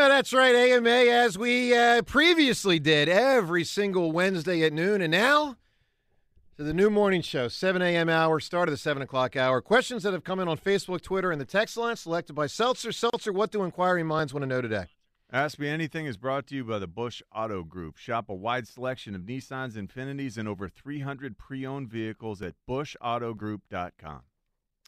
Uh, that's right, AMA, as we uh, previously did every single Wednesday at noon. And now to the new morning show, 7 a.m. hour, start of the 7 o'clock hour. Questions that have come in on Facebook, Twitter, and the text line selected by Seltzer. Seltzer, what do inquiring minds want to know today? Ask Me Anything is brought to you by the Bush Auto Group. Shop a wide selection of Nissans, Infinitis, and over 300 pre owned vehicles at bushautogroup.com.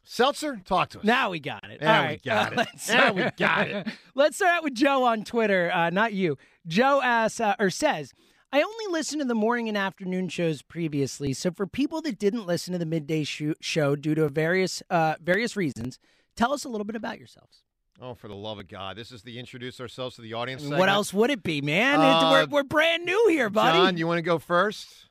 Seltzer, talk to us. Now we got it. Now All we right. got it. let's Now we got it. Let's start out with Joe on Twitter. Uh, not you. Joe asks uh, or says, I only listened to the morning and afternoon shows previously. So for people that didn't listen to the midday sho- show due to various uh, various reasons, tell us a little bit about yourselves. Oh, for the love of God. This is the introduce ourselves to the audience I mean, segment. what else would it be, man? Uh, we're, we're brand new here, buddy. John, you want to go first?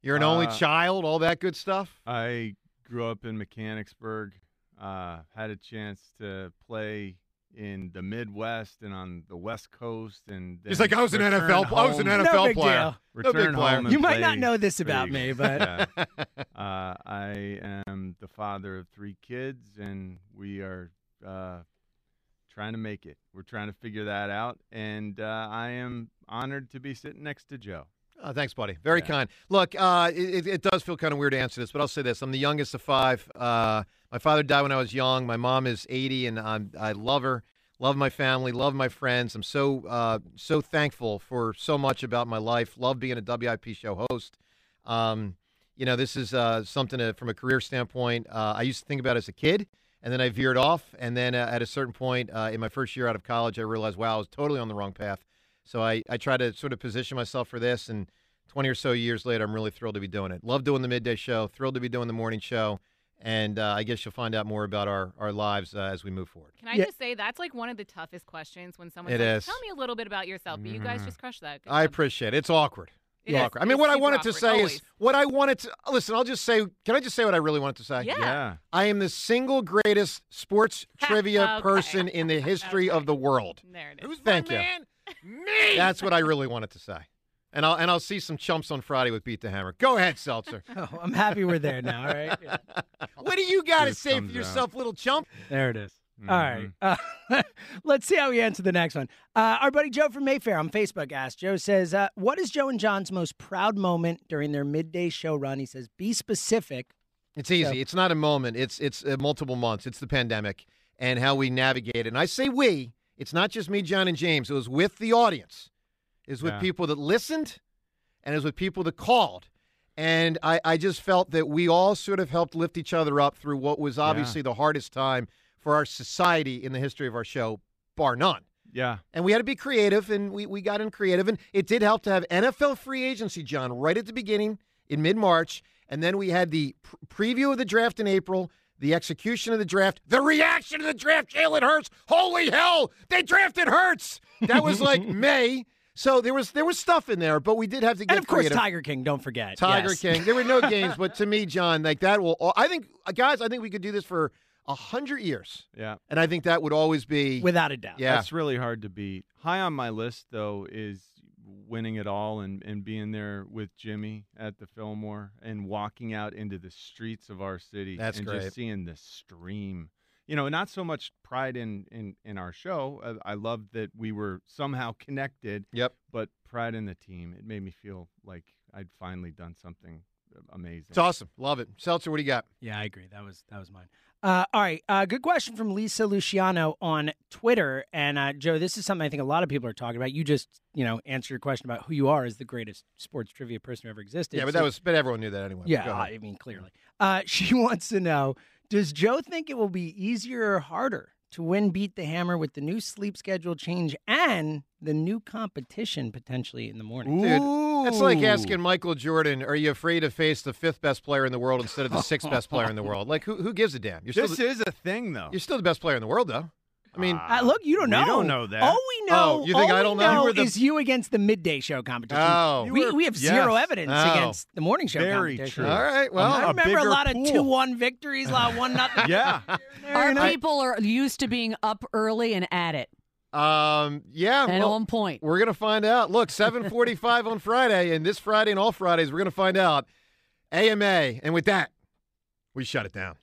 You're an only Uh, child, all that good stuff? I grew up in Mechanicsburg, uh, had a chance to play in the Midwest and on the West Coast. and He's like, I was an return NFL I was an NFL no big player. deal. No Return big player. home You might not know this about me, but Yeah. Uh, I am the father of three kids, and we are uh, trying to make it. We're trying to figure that out, and uh, I am honored to be sitting next to Joe. Oh, thanks, buddy. Very Yeah. kind. Look, uh, it, it does feel kind of weird to answer this, but I'll say this: I'm the youngest of five. Uh, my father died when I was young. My mom is 80, and I'm, I love her, love my family, love my friends. I'm so uh, so thankful for so much about my life. Love being a WIP show host. Um, you know, this is uh, something to, from a career standpoint. Uh, I used to think about as a kid, and then I veered off. And then uh, at a certain point uh, in my first year out of college, I realized, wow, I was totally on the wrong path. So I, I try to sort of position myself for this. And 20 or so years later, I'm really thrilled to be doing it. Love doing the midday show, thrilled to be doing the morning show. And uh, I guess you'll find out more about our, our lives uh, as we move forward. Can I Yeah. just say that's like one of the toughest questions when someone It like, is. "Tell me a little bit about yourself." But you guys Mhm. just crushed that. Good I job. appreciate it. It's awkward. It It's awkward. I mean, what I super wanted to say always. is what I wanted to listen. I'll just say, can I just say what I really wanted to say? Yeah. I am the single greatest sports trivia Okay. person in the history of the world. There it is. Who's Thank you. Me. That's what I really wanted to say. And I'll and I'll see some chumps on Friday with Beat the Hammer. Go ahead, Seltzer. oh, I'm happy we're there now. All right, Yeah. what do you got to say for thumbs up. yourself, little chump? there it is. All right. Uh, let's see how we answer the next one. Uh, our buddy Joe from Mayfair on Facebook asked. Joe says, uh, "What is Joe and John's most proud moment during their midday show run?" He says, "Be specific." It's easy. So- It's not a moment. It's it's uh, multiple months. It's the pandemic and how we navigate it. And I say we. It's not just me, John, and James. It was with the audience. It was with Yeah. people that listened, and it was with people that called. And I, I just felt that we all sort of helped lift each other up through what was obviously the hardest time for our society in the history of our show, bar none. Yeah. And we had to be creative, and we, we got in creative. And it did help to have NFL free agency, John, right at the beginning in mid March. And then we had the pr- preview of the draft in April, the execution of the draft, the reaction to the draft, Jalen Hurts. Holy hell, they drafted Hurts. That was like May. So there was there was stuff in there, but we did have to get And of course, creative. Tiger King. Don't forget. Tiger Yes. King. There were no games, but to me, John, like that will. I think, guys, I think we could do this for a hundred years, Yeah. and I think that would always be. without a doubt. Yeah. That's really hard to beat. High on my list, though, is winning it all and, and being there with Jimmy at the Fillmore and walking out into the streets of our city That's and great. just seeing the stream. You know, not so much pride in, in, in our show. Uh, I love that we were somehow connected, Yep. but pride in the team. It made me feel like I'd finally done something amazing. It's awesome. Love it. Seltzer, what do you got? Yeah, I agree. That was that was mine. Uh, all right, uh, good question from Lisa Luciano on Twitter. And uh, Joe, this is something I think a lot of people are talking about. You just, you know, answer your question about who you are as the greatest sports trivia person who ever existed. Yeah, but So- that was, but everyone knew that anyway. yeah. I mean, clearly, uh, she wants to know: Does Joe think it will be easier or harder to win Beat the Hammer with the new sleep schedule change and the new competition potentially in the morning? Dude, That's like asking Michael Jordan, "Are you afraid to face the fifth best player in the world instead of the sixth best player in the world?" Like, who who gives a damn? You're still This the, is a thing, though. you're still the best player in the world, though. I mean, Uh, look, you don't know. We don't know that. All we know, Oh, you think all I don't know? You know the- is you against the midday show competition. Oh. we, were- we have zero yes. evidence Oh. against the morning show competition. Very competition. true. all right. Well, I remember a bigger lot of two-one victories, a lot of one nothing. yeah. Our know? people are used to being up early and at it um, yeah. and well, on point. we're gonna find out. Look, seven forty-five on Friday, and this Friday and all Fridays, we're gonna find out. AMA, and with that, we shut it down.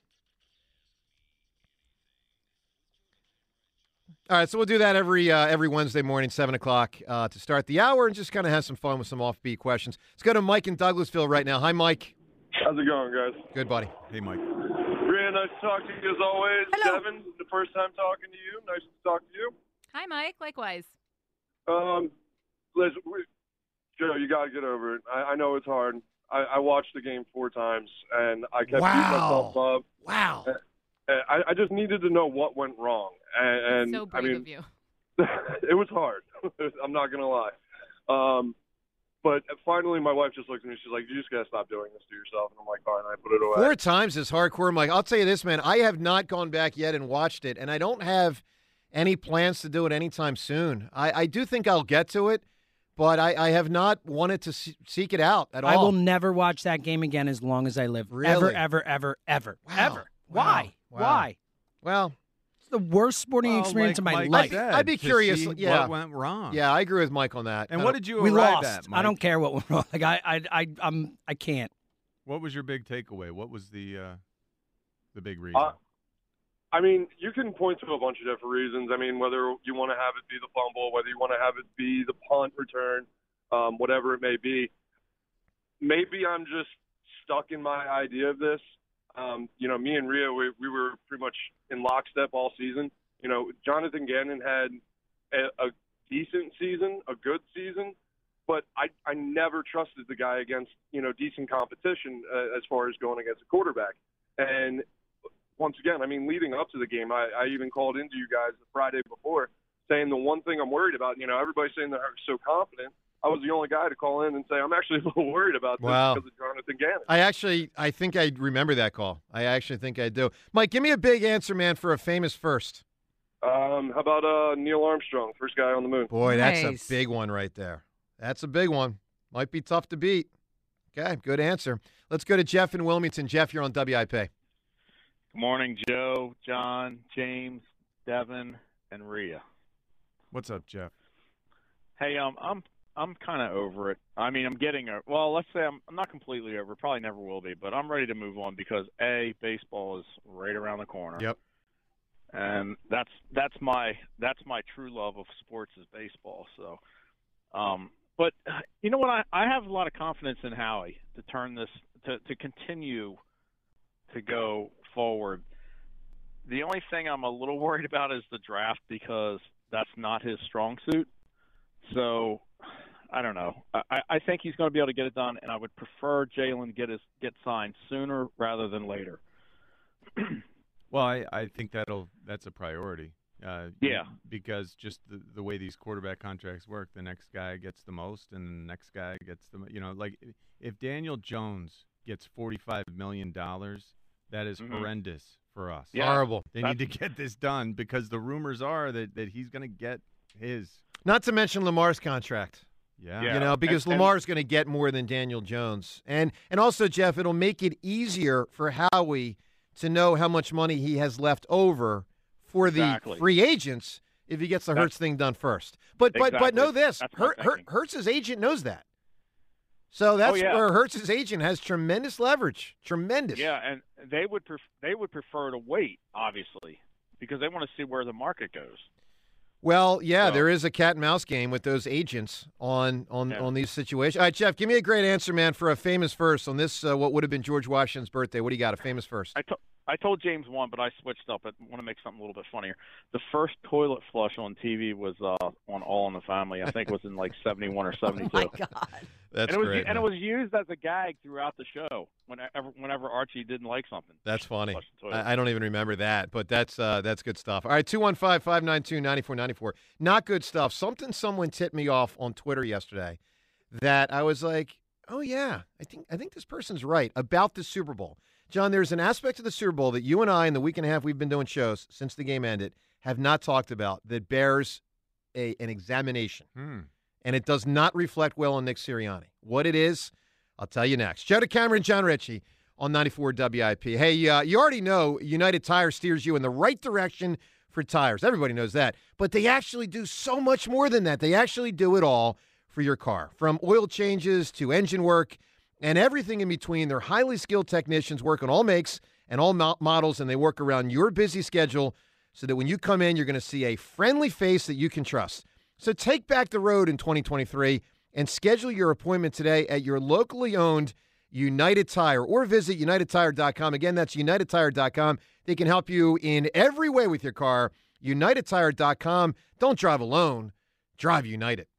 All right, so we'll do that every uh, every Wednesday morning, seven o'clock, uh, to start the hour, and just kind of have some fun with some offbeat questions. Let's go to Mike in Douglasville right now. Hi, Mike. How's it going, guys? Good buddy. Hey, Mike. Really nice to talk to you as always. Hello. Devin, the first time talking to you. Nice to talk to you. Hi, Mike. Likewise. Um, Liz, we, Joe, you got to get over it. I, I know it's hard. I, I watched the game four times, and I kept beating myself Wow. up. Wow. And I, I just needed to know what went wrong. And, and so I mean, of you. it was hard. I'm not gonna lie. Um, but finally, my wife just looked at me. She's like, "You just gotta stop doing this to yourself." And I'm like, "Fine." I put it away. Four times is hardcore, Mike. I'll tell you this, man. I have not gone back yet and watched it, and I don't have any plans to do it anytime soon. I, I do think I'll get to it, but I, I have not wanted to se- seek it out at all. I will never watch that game again as long as I live. Ever, Really? ever, ever, ever, Wow. ever. Wow. Why? Wow. Why? Well, It's the worst sporting Well, experience like of my Mike life. said, I'd be curious, yeah. What went wrong? yeah, I agree with Mike on that. And Uh, what did you we lost. at? I don't care what went wrong. Like I, I, I, I'm, I can't. What was your big takeaway? What was the uh, the big reason? Uh, I mean, you can point to a bunch of different reasons. I mean, whether you want to have it be the fumble, whether you want to have it be the punt return, um, whatever it may be. Maybe I'm just stuck in my idea of this. Um, you know, me and Rhea, we, we were pretty much in lockstep all season. You know, Jonathan Gannon had a, a decent season, a good season, but I, I never trusted the guy against, you know, decent competition uh, as far as going against a quarterback. And once again, I mean, leading up to the game, I, I even called into you guys the Friday before saying the one thing I'm worried about, you know, everybody's saying they're so confident. I was the only guy to call in and say I'm actually a little worried about this Wow. because of Jonathan Gannon. I actually, I think I remember that call. I actually think I do. Mike, give me a big answer, man, for a famous first. Um, how about uh, Neil Armstrong, first guy on the moon? Boy, that's Nice. a big one right there. That's a big one. Might be tough to beat. Okay, good answer. Let's go to Jeff in Wilmington. Jeff, you're on WIP. Good morning, Joe, John, James, Devin, and Rhea. What's up, Jeff? Hey, um, I'm I'm kind of over it. I mean, I'm getting a well. Let's say I'm I'm not completely over. Probably never will be, but I'm ready to move on because a baseball is right around the corner. Yep. And that's that's my that's my true love of sports is baseball. So, um, but you know what? I I have a lot of confidence in Howie to turn this to to continue to go forward. The only thing I'm a little worried about is the draft because that's not his strong suit. So I don't know. I, I think he's going to be able to get it done, and I would prefer Jalen get his get signed sooner rather than later. Well, I, I think that'll that's a priority. Uh, Yeah. Because just the, the way these quarterback contracts work, the next guy gets the most, and the next guy gets the you know like if Daniel Jones gets forty five million dollars, that is Mhm. horrendous for us. Yeah. Horrible. They need to get this done because the rumors are that, that he's going to get his. Not to mention Lamar's contract. Yeah. Yeah. You know, because and- and- Lamar's going to get more than Daniel Jones, and and also Jeff, it'll make it easier for Howie to know how much money he has left over for the Exactly. free agents if he gets the That's- Hurts thing done first. But but but know this, That's my Her, Her. Hurts's agent knows that. So oh, that's Oh, yeah. where Hurts's agent has tremendous leverage. Tremendous. Yeah, and they would pref- they would prefer to wait, obviously, because they want to see where the market goes. Well, yeah, So- there is a cat and mouse game with those agents on on Yeah. on these situations. All right, Jeff, give me a great answer, man, for a famous verse on this. Uh, what would have been George Washington's birthday? What do you got? A famous verse? I, to- I told James one, but I switched up. I want to make something a little bit funnier. The first toilet flush on TV was uh, on All in the Family. I think it was in like '71 or '72. Oh my God. That's and it was great. and it was used as a gag throughout the show whenever whenever Archie didn't like something. That's funny. Flush the toilet. I, I don't even remember that, but that's uh, that's good stuff. All right, 215-592-9494. Not good stuff. Something someone tipped me off on Twitter yesterday that I was like, "Oh yeah, I think I think this person's right about the Super Bowl." John, there's an aspect of the Super Bowl that you and I in the week and a half we've been doing shows since the game ended have not talked about that bears a an examination. Hmm. and it does not reflect well on Nick Sirianni. What it is, I'll tell you next. Joe DeCamara, Jon Ritchie on 94 WIP. Hey, uh, you already know United Tire steers you in the right direction for tires. Everybody knows that. But they actually do so much more than that. They actually do it all for your car, from oil changes to engine work and everything in between. They're highly skilled technicians, work on all makes and all mo- models, and they work around your busy schedule so that when you come in, you're going to see a friendly face that you can trust. So take back the road in 2023 and schedule your appointment today at your locally owned United Tire or visit unitedtire.com. Again, that's unitedtire.com. They can help you in every way with your car. Unitedtire.com. Don't drive alone, drive United.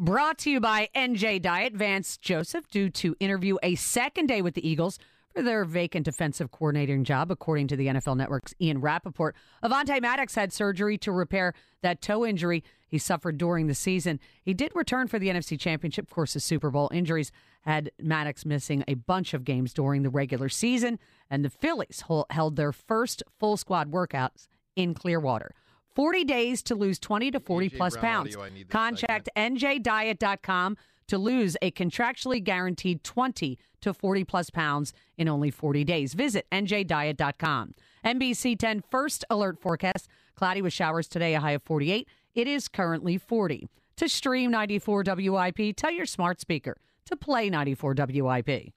Brought to you by NJ Diet. Vance Joseph, due to interview a second day with the Eagles for their vacant defensive coordinating job, according to the NFL Network's Ian Rapoport. Avonte Maddox had surgery to repair that toe injury he suffered during the season. He did return for the NFC Championship, of course, the Super Bowl. Injuries had Maddox missing a bunch of games during the regular season, and the Phillies held their first full squad workouts in Clearwater. 40 days to lose 20 to 40 AJ plus Brown pounds. audio, I need this Contact njdiet.com to lose a contractually guaranteed 20 to 40 plus pounds in only 40 days. Visit njdiet.com. NBC 10 first alert forecast cloudy with showers today, a high of 48. It is currently 40. To stream 94 WIP, tell your smart speaker to play 94 WIP.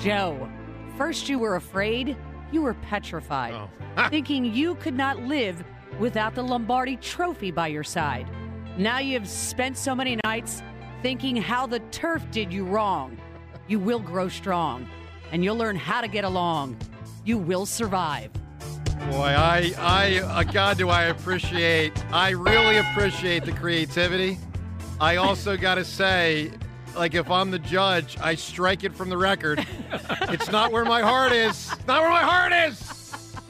Joe, first you were afraid, you were petrified, Oh. thinking you could not live without the Lombardi trophy by your side. Now you've spent so many nights thinking how the turf did you wrong. You will grow strong, and you'll learn how to get along. You will survive. Boy, I, I, uh, God, do I appreciate, I really appreciate the creativity. I also got to say, like, if I'm the judge, I strike it from the record. it's not where my heart is. It's not where my heart is.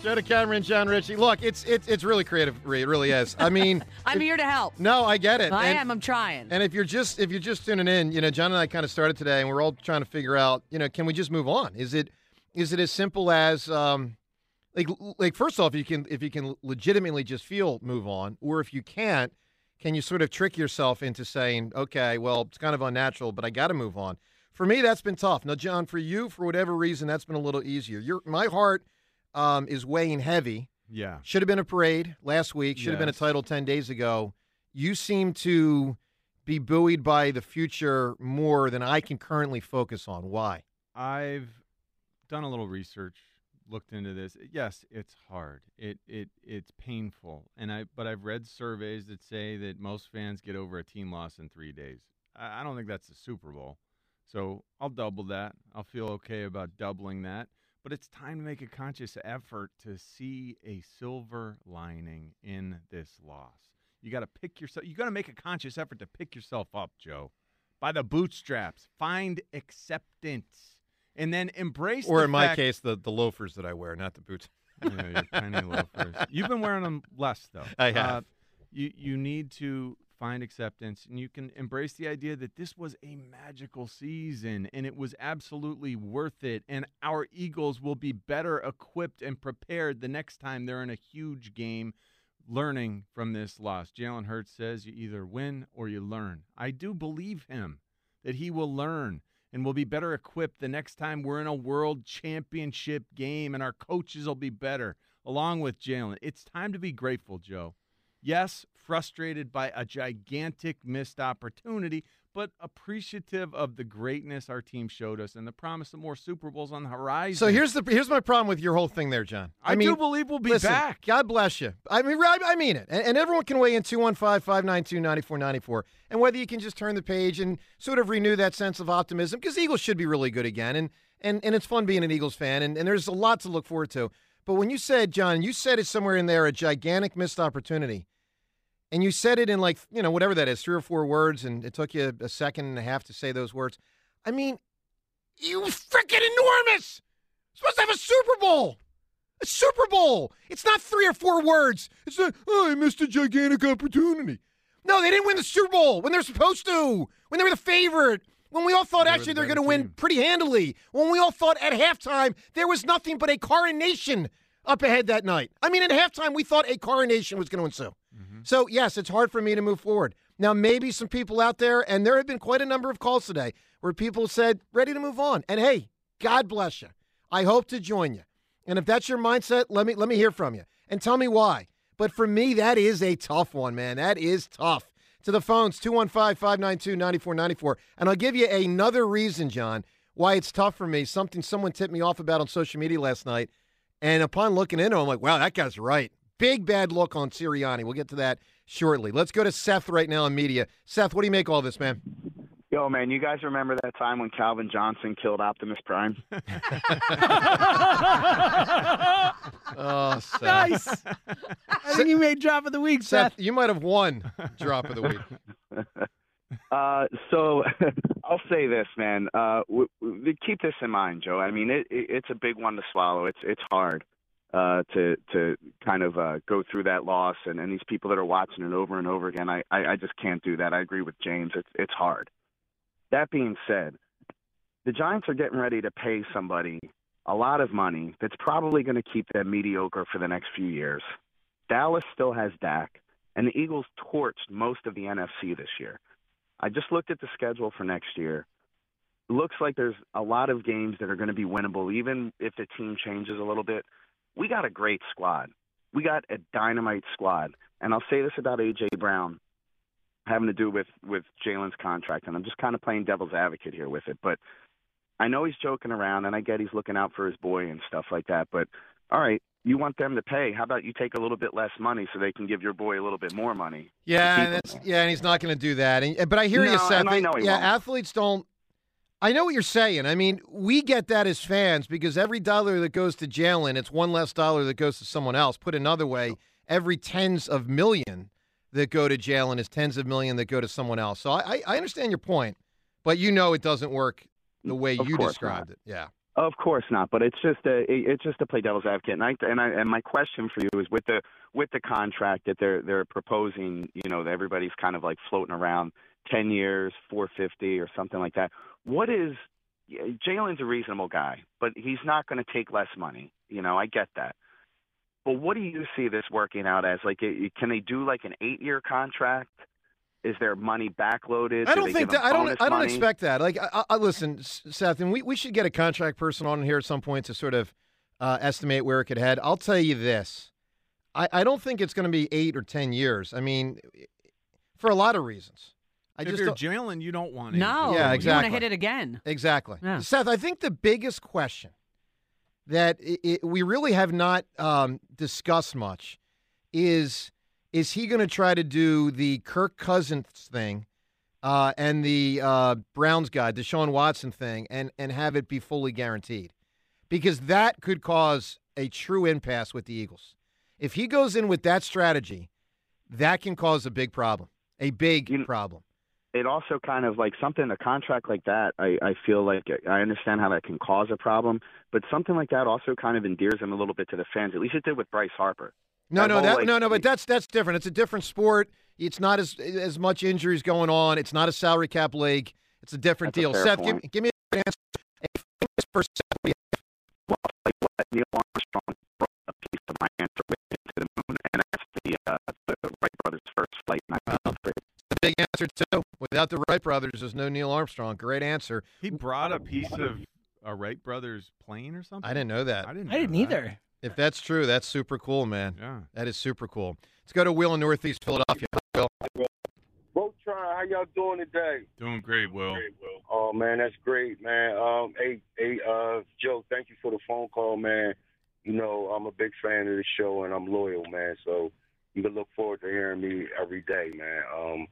Joe DeCamara, Jon Ritchie. Look, it's it's it's really creative. It really is. I mean, I'm if- here to help. No, I get it. I And- am. I'm trying. and if you're just if you're just tuning in, you know, John and I kind of started today, and we're all trying to figure out, you know, can we just move on? Is it is it as simple as um, like like first off, you can if you can legitimately just feel move on, or if you can't, can you sort of trick yourself into saying, okay, well, it's kind of unnatural, but I got to move on. For me, that's been tough. Now, John, for you, for whatever reason, that's been a little easier. Your my heart um, is weighing heavy. Yeah. Should have been a parade last week. Should have been a title 10 days ago. You seem to be buoyed by the future more than I can currently focus on. Why? I've done a little research, looked into this. Yes, it's hard. It it it's painful, and I but I've read surveys that say that most fans get over a team loss in three days. I, I don't think that's the Super Bowl, so I'll double that. I'll feel okay about doubling that. But it's time to make a conscious effort to see a silver lining in this loss. You got to pick yourself. You got to make a conscious effort to pick yourself up, Joe, by the bootstraps. Find acceptance and then embrace. Or the in my fact- case, the, the loafers that I wear, not the boots. Yeah, your tiny loafers. You've been wearing them less though. I have. Uh, you you need to find acceptance, and you can embrace the idea that this was a magical season, and it was absolutely worth it. And our Eagles will be better equipped and prepared the next time they're in a huge game. Learning from this loss, Jalen Hurts says you either win or you learn. I do believe him that he will learn and we'll be better equipped the next time we're in a world championship game and our coaches will be better along with Jalen. It's time to be grateful, Joe. Yes, frustrated by a gigantic missed opportunity, but appreciative of the greatness our team showed us and the promise of more Super Bowls on the horizon. So here's the here's my problem with your whole thing there, John. I, mean, do believe we'll be listen, back. God bless you. I mean, I, I mean it. And, and everyone can weigh in 215 592 9494. And whether you can just turn the page and sort of renew that sense of optimism, because Eagles should be really good again. And, and, and it's fun being an Eagles fan. And, and there's a lot to look forward to. But when you said, John, you said it somewhere in there, a gigantic missed opportunity. And you said it in like, you know, whatever that is, three or four words, and it took you a second and a half to say those words. I mean, you freaking enormous. supposed to have a Super Bowl. A Super Bowl. It's not three or four words. It's not, oh, I missed a gigantic opportunity. No, they didn't win the Super Bowl when they're supposed to, when they were the favorite, When we all thought They actually the they're going to win pretty handily. When we all thought at halftime there was nothing but a coronation up ahead that night. I mean, at halftime we thought a coronation was going to ensue. Mm-hmm. Mm-hmm. So yes, it's hard for me to move forward. Now maybe some people out there, and there have been quite a number of calls today where people said ready to move on. And hey, God bless you. I hope to join you. And if that's your mindset, let me let me hear from you and tell me why. But for me, that is a tough one, man. That is tough. To the phones, 215 592 9494. And I'll give you another reason, John, why it's tough for me. Something someone tipped me off about on social media last night. And upon looking into it, I'm like, wow, that guy's right. Big bad look on Sirianni. We'll get to that shortly. Let's go to Seth right now in media. Seth, what do you make all this, man? Yo, man, you guys remember that time when Calvin Johnson killed Optimus Prime? Oh, Seth. nice. I think you made drop of the week, Seth, Seth. you might have won drop of the week. Uh, so I'll say this, man. Uh, w- w- keep this in mind, Joe. I mean, it, it, it's a big one to swallow. It's it's hard uh, to to kind of uh, go through that loss, and, and these people that are watching it over and over again. I, I I just can't do that. I agree with James. It's it's hard. That being said, the Giants are getting ready to pay somebody a lot of money that's probably going to keep them mediocre for the next few years. Dallas still has Dak, and the Eagles torched most of the NFC this year. I just looked at the schedule for next year. Looks like there's a lot of games that are going to be winnable, even if the team changes a little bit. We got a great squad. We got a dynamite squad. And I'll say this about A.J. Brown having to do with, with Jalen's contract, and I'm just kind of playing devil's advocate here with it. But I know he's joking around, and I get he's looking out for his boy and stuff like that. But all right, you want them to pay. How about you take a little bit less money so they can give your boy a little bit more money? Yeah, and that's yeah, and he's not going to do that. And, but I hear you, No, Seth. know he yeah, won't. athletes don't. I know what you're saying. I mean, we get that as fans because every dollar that goes to Jalen, it's one less dollar that goes to someone else. Put another way, every tens of million that go to Jalen is tens of million that go to someone else. So I, I understand your point, but you know it doesn't work the way Of you described not. it. Yeah. Of course not, but it's just a it's just to play devil's advocate. And I and I and my question for you is with the with the contract that they're they're proposing, you know, that everybody's kind of like floating around ten years, four fifty or something like that. What is Jalen's a reasonable guy, but he's not going to take less money. You know, I get that. But what do you see this working out as? Like, can they do like an eight year contract? Is there money backloaded? I Do don't they think that. I don't. I don't money? expect that. Like, I, I, listen, Seth, and we, we should get a contract person on here at some point to sort of uh, estimate where it could head. I'll tell you this: I, I don't think it's going to be eight or ten years. I mean, for a lot of reasons. I if just you're don't- Jalen, you don't want it. No. Yeah, You want exactly. to hit it again. Exactly. Yeah. Seth, I think the biggest question that i i we really have not um, discussed much is is he going to try to do the Kirk Cousins thing uh, and the uh, Browns guy, Deshaun Watson thing, and, and have it be fully guaranteed? Because that could cause a true impasse with the Eagles. If he goes in with that strategy, that can cause a big problem. A big You- problem. It also kind of like something a contract like that I, I feel like i understand how that can cause a problem but something like that also kind of endears him a little bit to the fans at least it did with bryce harper No, That no, whole, that, like, no, no, but that's that's different. It's a different sport. It's not as as much injuries going on. It's not a salary cap league. It's a different That's a deal. Seth, give, give me an answer. A famous person. like what neil armstrong brought a piece of my answer to the moon and that's the uh, the wright brothers first flight 1903. The big answer too. Without the Wright brothers, there's no Neil Armstrong. Great answer. He brought a piece of a Wright brothers plane or something. I didn't know that. I didn't. I didn't that. either. If that's true, that's super cool, man. Yeah. That is super cool. Let's go to Will in Northeast Philadelphia. Will. Voltron, how y'all doing today? Doing great, Will. Oh man, that's great, man. Um, hey, hey, uh, Joe, thank you for the phone call, man. You know, I'm a big fan of the show and I'm loyal, man. So you can look forward to hearing me every day, man. Um,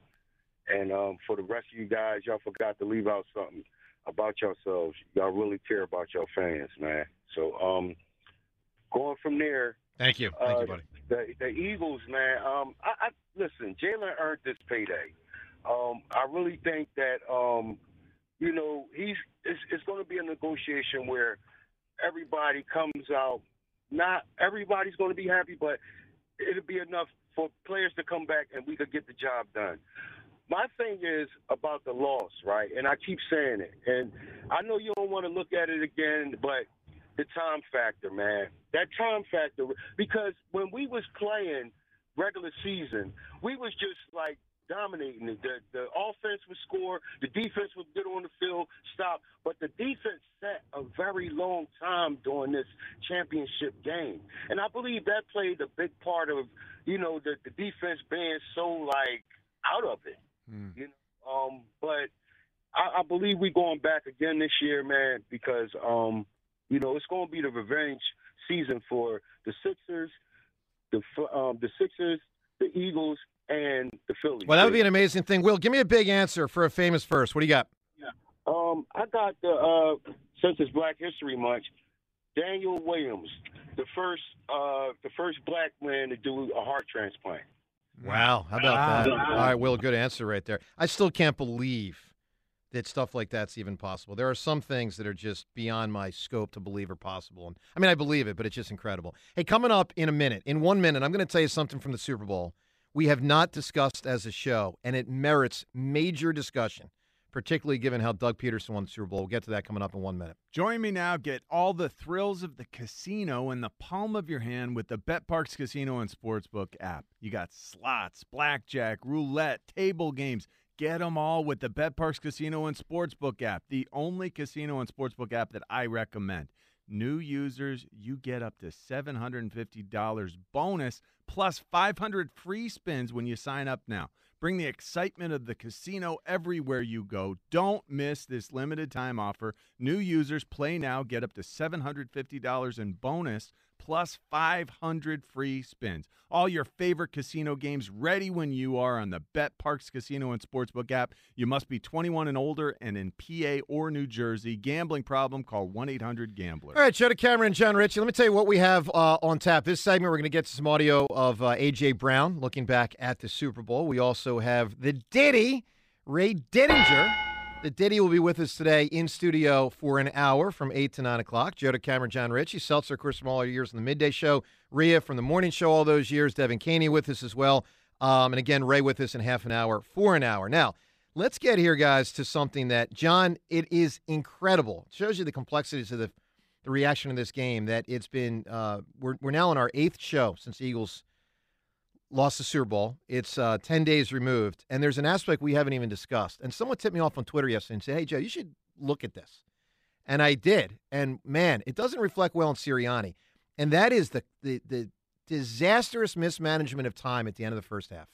and um, for the rest of you guys, y'all forgot to leave out something about yourselves. Y'all really care about your fans, man. So um, going from there, Thank you. Thank uh, you, buddy. the the Eagles, man. Um, I, I listen. Jalen earned this payday. Um, I really think that um, you know he's it's, it's going to be a negotiation where everybody comes out. Not everybody's going to be happy, but it'll be enough for players to come back and we could get the job done. My thing is about the loss, right? And I keep saying it. And I know you don't want to look at it again, but the time factor, man. That time factor because when we was playing regular season, we was just like dominating it. The the offense would score, the defense would get on the field, stop. But the defense sat a very long time during this championship game. And I believe that played a big part of, you know, the, the defense being so like out of it. You know, um, but I, I believe we're going back again this year, man, because um, you know, it's going to be the revenge season for the Sixers, the um, the Sixers, the Eagles, and the Phillies. Well, that would be an amazing thing. Will, give me a big answer for a famous first. What do you got? Um, I got the uh, since it's Black History Month, Daniel Williams, the first uh, the first black man to do a heart transplant. Wow, how about that? All right, Will, good answer right there. I still can't believe that stuff like that's even possible. There are some things that are just beyond my scope to believe are possible. And I mean, I believe it, but it's just incredible. Hey, coming up in a minute, in one minute, I'm going to tell you something from the Super Bowl we have not discussed as a show, and it merits major discussion, particularly given how Doug Pederson won the Super Bowl. We'll get to that coming up in one minute. Join me now. Get all the thrills of the casino in the palm of your hand with the BetParx Casino and Sportsbook app. You got slots, blackjack, roulette, table games. Get them all with the BetParx Casino and Sportsbook app, the only casino and sportsbook app that I recommend. New users, you get up to $750 bonus plus 500 free spins when you sign up now. Bring the excitement of the casino everywhere you go. Don't miss this limited time offer. New users play now, get up to $750 in bonus plus 500 free spins. All your favorite casino games ready when you are on the BetParx Casino and Sportsbook app. You must be 21 and older and in PA or New Jersey. Gambling problem? Call 1-800-GAMBLER. All right, Joe DeCamara, and Jon Ritchie. Let me tell you what we have uh, on tap. This segment, we're going to get some audio of uh, A.J. Brown looking back at the Super Bowl. We also have the Diddy, Ray Didinger. The Diddy will be with us today in studio for an hour from 8 to 9 o'clock. Joe DeCamara, Jon Ritchie, Seltzer, of course, from all our years in the midday show. Rhea from the morning show all those years. Devin Caney with us as well. Um, and again, Ray with us in half an hour for an hour. Now, let's get here, guys, to something that, John, it is incredible. It shows you the complexities of the, the reaction of this game that it's been, uh, we're, we're now on our eighth show since Eagles lost the Super Bowl. It's uh, 10 days removed. And there's an aspect we haven't even discussed. And someone tipped me off on Twitter yesterday and said, hey, Joe, you should look at this. And I did. And man, it doesn't reflect well on Sirianni. And that is the, the, the disastrous mismanagement of time at the end of the first half.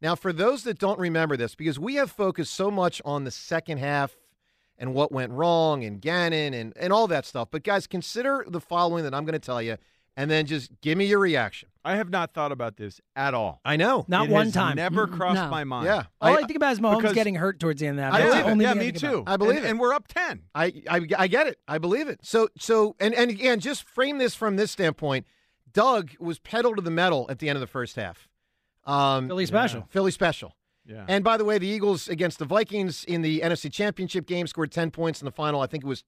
Now, for those that don't remember this, because we have focused so much on the second half and what went wrong and Gannon and, and all that stuff. But guys, consider the following that I'm going to tell you, and then just give me your reaction. I have not thought about this at all. I know. Not It one has time. Never crossed no. my mind. Yeah. All I, think about is Mahomes getting hurt towards the end of that. I That's believe it. only Yeah, thing I me think about. too. I believe and, it. And we're up 10. I, I I get it. I believe it. So so and and again, just frame this from this standpoint. Doug was pedal to the metal at the end of the first half. Um, Philly special. Philly special. Yeah. And by the way, the Eagles against the Vikings in the NFC Championship game scored 10 points in the final. I think it was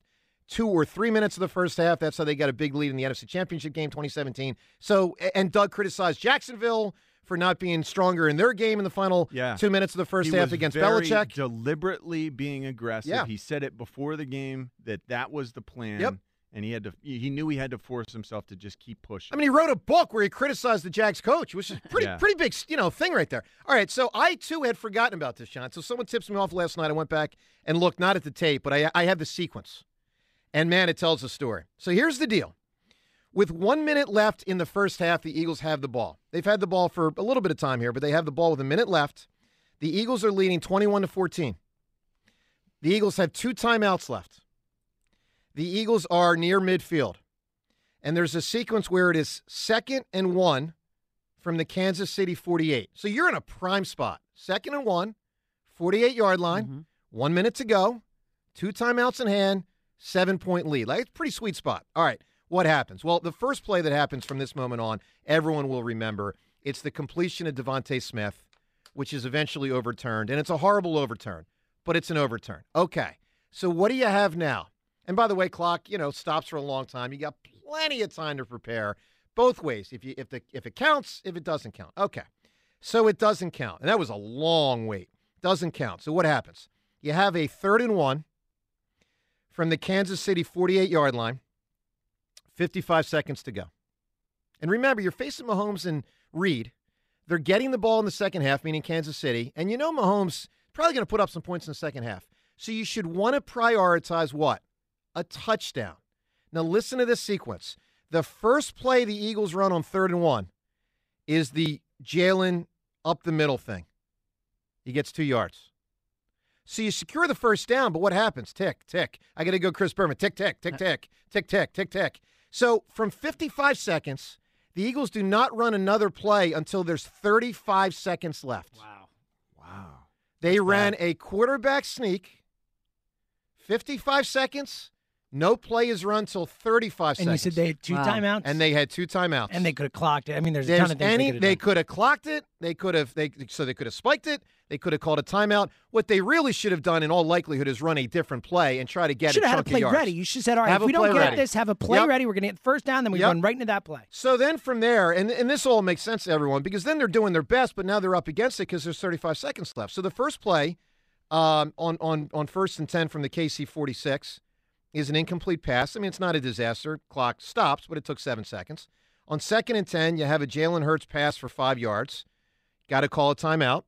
two or three minutes of the first half. That's how they got a big lead in the NFC Championship game 2017. So, and Doug criticized Jacksonville for not being stronger in their game in the final Yeah. two minutes of the first he half against very Belichick. Deliberately being aggressive. Yeah. He said it before the game that that was the plan. Yep. And he had to. He knew he had to force himself to just keep pushing. I mean, he wrote a book where he criticized the Jags coach, which is pretty Yeah. pretty big, you know, thing right there. All right, so I too had forgotten about this, John. So someone tips me off last night. I went back and looked not at the tape, but I I have the sequence, and man, it tells a story. So here's the deal: with one minute left in the first half, the Eagles have the ball. They've had the ball for a little bit of time here, but they have the ball with a minute left. The Eagles are leading 21 to 14. The Eagles have two timeouts left. The Eagles are near midfield. And there's a sequence where it is second and one from the Kansas City 48. So you're in a prime spot. Second and one, 48 yard line, mm-hmm. one minute to go, two timeouts in hand, seven point lead. Like, it's a pretty sweet spot. All right, what happens? Well, the first play that happens from this moment on, everyone will remember. It's the completion of DeVonta Smith, which is eventually overturned. And it's a horrible overturn, but it's an overturn. Okay, so what do you have now? And by the way, clock, you know, stops for a long time. You got plenty of time to prepare both ways. If you if the if it counts, if it doesn't count. Okay. So it doesn't count. And that was a long wait. Doesn't count. So what happens? You have a third and one from the Kansas City 48 yard line, 55 seconds to go. And remember, you're facing Mahomes and Reed. They're getting the ball in the second half, meaning Kansas City. And you know Mahomes probably going to put up some points in the second half. So you should want to prioritize what? A touchdown. Now listen to this sequence. The first play the Eagles run on third and one is the Jalen up the middle thing. He gets two yards. So you secure the first down, but what happens? Tick, tick. I got to go, Chris Berman. Tick, tick, tick, tick, tick, tick, tick, tick. So from 55 seconds, the Eagles do not run another play until there's 35 seconds left. Wow. Wow. They That's ran bad. a quarterback sneak, 55 seconds. No play is run till 35 And seconds. And you said they had two Wow. timeouts, and they had two timeouts. and they could have clocked it. I mean, there's, a ton of things any, they could they have could have clocked it. They could have they so they could have spiked it. They could have called a timeout. What they really should have done, in all likelihood, is run a different play and try to get should a have had a play ready. You should have said, all right, Have if we don't play get ready. this, have a play Yep. ready. We're going to get the first down, then we Yep. run right into that play. So then from there, and, and this all makes sense to everyone because then they're doing their best, but now they're up against it because there's 35 seconds left. So the first play um, on, on, on first and 10 from the KC 46 is an incomplete pass. I mean, it's not a disaster. Clock stops, but it took seven seconds. On second and 10, you have a Jalen Hurts pass for five yards. Got to call a timeout.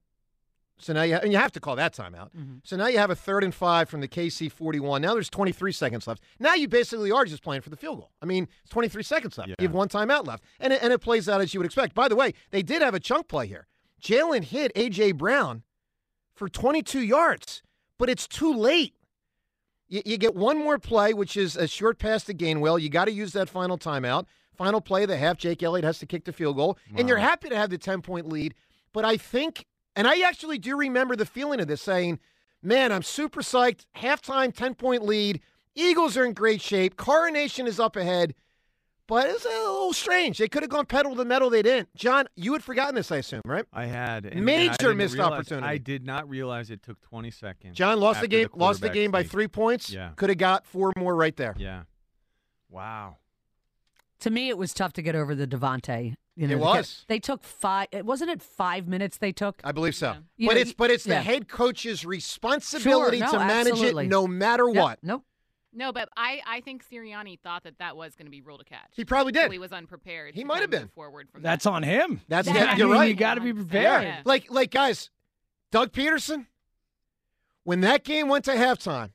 So now you, ha- and you have to call that timeout. Mm-hmm. So now you have a third and five from the KC 41. Now there's 23 seconds left. Now you basically are just playing for the field goal. I mean, it's 23 seconds left. Yeah. You have one timeout left. And it, and it plays out as you would expect. By the way, they did have a chunk play here. Jalen hit A.J. Brown for 22 yards, but it's too late. You, you get one more play, which is a short pass to Gainwell. You got to use that final timeout. Final play of the half, Jake Elliott has to kick the field goal. And you're happy to have the 10 point lead. But I think, and I actually do remember the feeling of this saying, man, I'm super psyched. Halftime, 10 point lead. Eagles are in great shape. Coronation is up ahead. But it's a little strange. They could have gone pedal to the metal. They didn't. John, you had forgotten this, I assume, right? I had and- and I Major missed realize- opportunity. I did not realize it took 20 seconds. John lost the after game. lost the game by sneak. three points. Yeah. Could have got four more right there. Yeah. Wow. To me, it was tough to get over the DeVonta. You know, It was. They took five. It wasn't it five minutes they took. I believe so. Yeah. But know, it's but it's the head coach's responsibility Sure, to manage absolutely. it no matter Yeah, what. Nope. No, but I, I think Sirianni thought that that was going to be ruled a catch. He probably So did. he was unprepared. He might have been. move forward from That's that. on him. That's Yeah, yeah, you're right. You got to be prepared. Yeah. Like like guys, Doug Pederson. When that game went to halftime,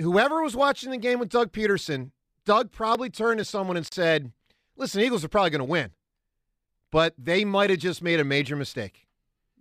whoever was watching the game with Doug Pederson, Doug probably turned to someone and said, "Listen, Eagles are probably going to win, but they might have just made a major mistake."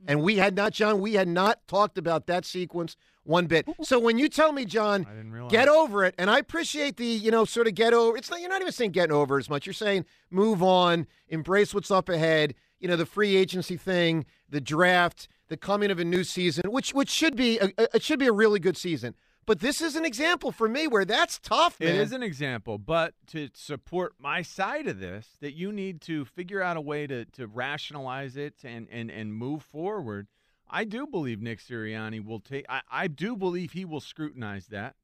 And we had not, John. We had not talked about that sequence one bit. So when you tell me, John, I didn't realize. get over it. And I appreciate the, you know, sort of get over. It's not you're not even saying getting over as much. You're saying move on, embrace what's up ahead. You know, the free agency thing, the draft, the coming of a new season, which which should be a, a- it should be a really good season. But this is an example for me where that's tough, man. It is an example, but to support my side of this, that you need to figure out a way to, to rationalize it and, and, and move forward. I do believe Nick Sirianni will take. I, I do believe he will scrutinize that.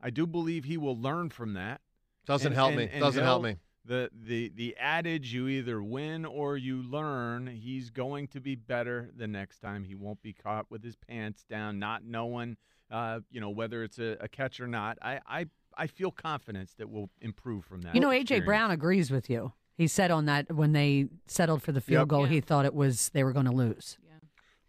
I do believe he will learn from that. Doesn't And- help and- me. and Doesn't help me. The, the the adage you either win or you learn he's going to be better the next time he won't be caught with his pants down not knowing uh, you know whether it's a, a catch or not I, I I feel confidence that we'll improve from that You know, AJ. Brown agrees with you. He said on that when they settled for the field Yep. goal, Yeah. he thought it was they were going to lose.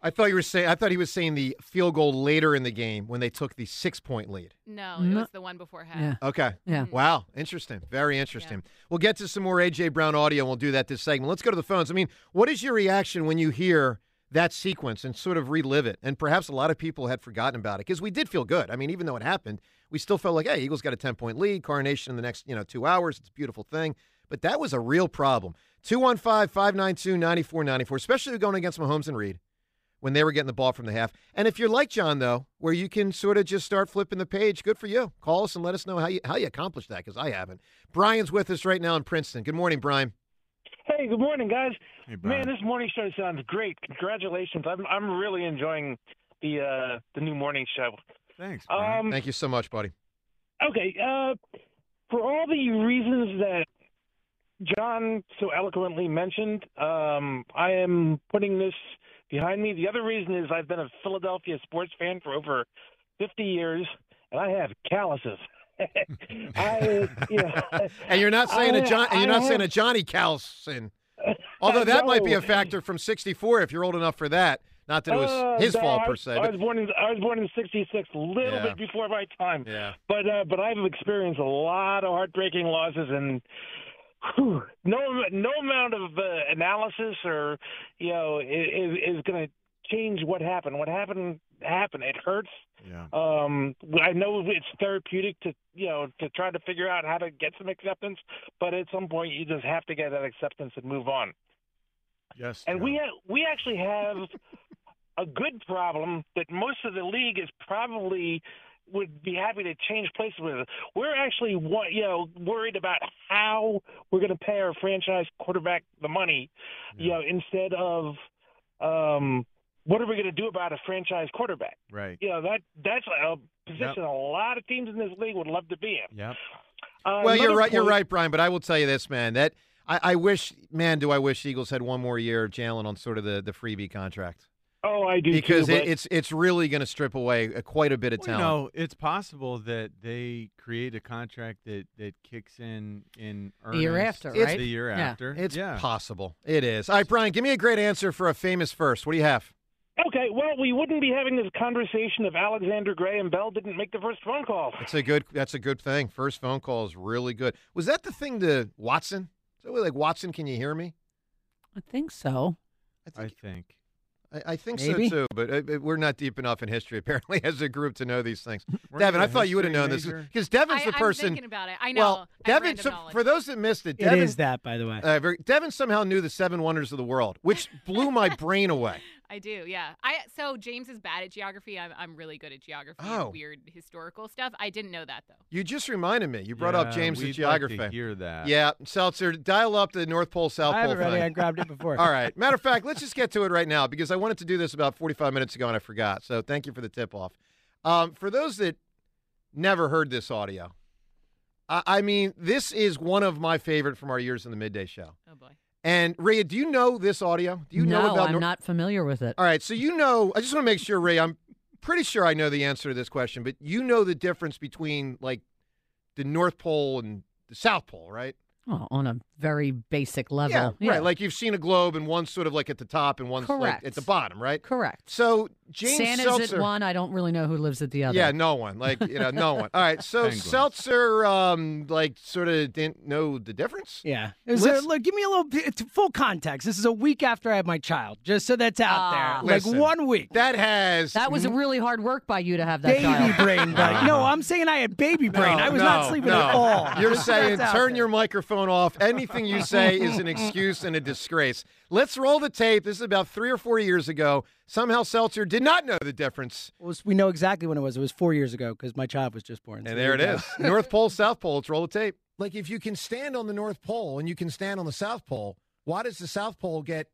Yeah. I thought you were saying. I thought he was saying the field goal later in the game when they took the six point lead. No, it No. was the one before half. Yeah. Okay. Yeah. Mm-hmm. Wow. Interesting. Very interesting. We'll get to some more AJ Brown audio and we'll do that this segment. Let's go to the phones. I mean, what is your reaction when you hear that sequence and sort of relive it? And perhaps a lot of people had forgotten about it because we did feel good. I mean, even though it happened, we still felt like, hey, Eagles got a 10 point lead, coronation in the next, you know, two hours. It's a beautiful thing. But that was a real problem. 215 592 9494, especially going against Mahomes and Reed when they were getting the ball from the half. And if you're like John, though, where you can sort of just start flipping the page, good for you. Call us and let us know how you how you accomplished that because I haven't. Brian's with us right now in Princeton. Good morning, Brian. Hey, good morning, guys. Hey, Brian. Man, this morning show sounds great. Congratulations. I'm I'm really enjoying the uh the new morning show. thanks Brian. Um Thank you so much, buddy. okay, uh for all the reasons that John so eloquently mentioned, um, I am putting this behind me. The other reason is I've been a Philadelphia sports fan for over 50 years, and I have calluses. I, you know, And you're not saying I- a John. And you're I not saying a Johnny Callison. Although that might be a factor from '64 if you're old enough for that. Not that it was Uh, his no, fault per se. I But was born in I was born in '66, a little Yeah. bit before my time. yeah. But uh, but I've experienced a lot of heartbreaking losses, and whew, no no amount of uh, analysis or you know is, is going to change what happened. What happened happened. It hurts. Yeah. Um, I know it's therapeutic to you know to try to figure out how to get some acceptance, but at some point you just have to get that acceptance and move on. Yes. And Joe. we ha- we actually have a good problem that most of the league is probably would be happy to change places with. Us. We're actually wa- you know worried about how we're going to pay our franchise quarterback the money, you know, instead of um, what are we going to do about a franchise quarterback? Right. You know that that's a position a lot of teams in this league would love to be in. Yep. Uh, Well, you're another right. You're right, Brian. But I will tell you this, man. That I, I wish, man, do I wish Eagles had one more year of Jalen on sort of the the freebie contract Oh, I do because too, it, but- it's it's really going to strip away uh, quite a bit of Well, you talent. know, it's possible that they create a contract that, that kicks in in The year earnest after, the year Yeah. after. It's yeah. possible. It is. All right, Brian, give me a great answer for a famous first. What do you have? Okay, well, we wouldn't be having this conversation if Alexander Graham Bell didn't make the first phone call. That's a good. That's a good thing. First phone call is really good. Was that the thing to Watson? So that like Watson? Can you hear me? I think so. I think. I, I think Maybe. so too, but uh, we're not deep enough in history apparently as a group to know these things. Weren't Devin, I thought you would have history known this because Devin's I, the I'm person. thinking about it. I know. Well, Devin. So, for those that missed it, It Devin, is that, by the way. uh, Devin somehow knew the seven wonders of the world, which blew my brain away. I do, yeah. I so James is bad at geography. I'm I'm really good at geography Oh. and weird historical stuff. I didn't know that though. You just reminded me. You brought up Yeah, James' we'd geography. Like to hear that. Yeah, Seltzer, dial up the North Pole South I Pole have it ready. thing. I grabbed it before. All right. Matter of fact, let's just get to it right now because I wanted to do this about 45 minutes ago and I forgot. So thank you for the tip off. Um, for those that never heard this audio, I, I mean, this is one of my favorite from our years in the midday show. Oh boy. And Ray, do you know this audio? Do you no, know about? It? I'm Nor- not familiar with it. All right. So you know, I just want to make sure, Ray. I'm pretty sure I know the answer to this question, but you know the difference between like the North Pole and the South Pole, right? Oh, on a very basic level. Yeah, right. Like you've seen a globe, and one's sort of like at the top, and one's like at the bottom, right? Correct. So James Santa's Seltzer, at one. I don't really know who lives at the other. yeah, no one, like you know, no one. All right, so Penguins. Seltzer, um, like sort of didn't know the difference. Yeah. Is there, Let's- look, give me a little bit, full context. This is a week after I had my child, just so that's out Ah. there. Like Listen, one week. That has That was a really hard work by you to have that baby child. brain, buddy. No, I'm saying I had baby brain. I was not sleeping no. at all. You're Just saying turn there. your microphone off. Anything you say is an excuse and a disgrace. Let's roll the tape. This is about three or four years ago. Somehow Seltzer did not know the difference. It was- we know exactly when it was. It was four years ago because my child was just born. So And there it you go. is. North Pole, South Pole. Let's roll the tape. Like if you can stand on the North Pole and you can stand on the South Pole, why does the South Pole get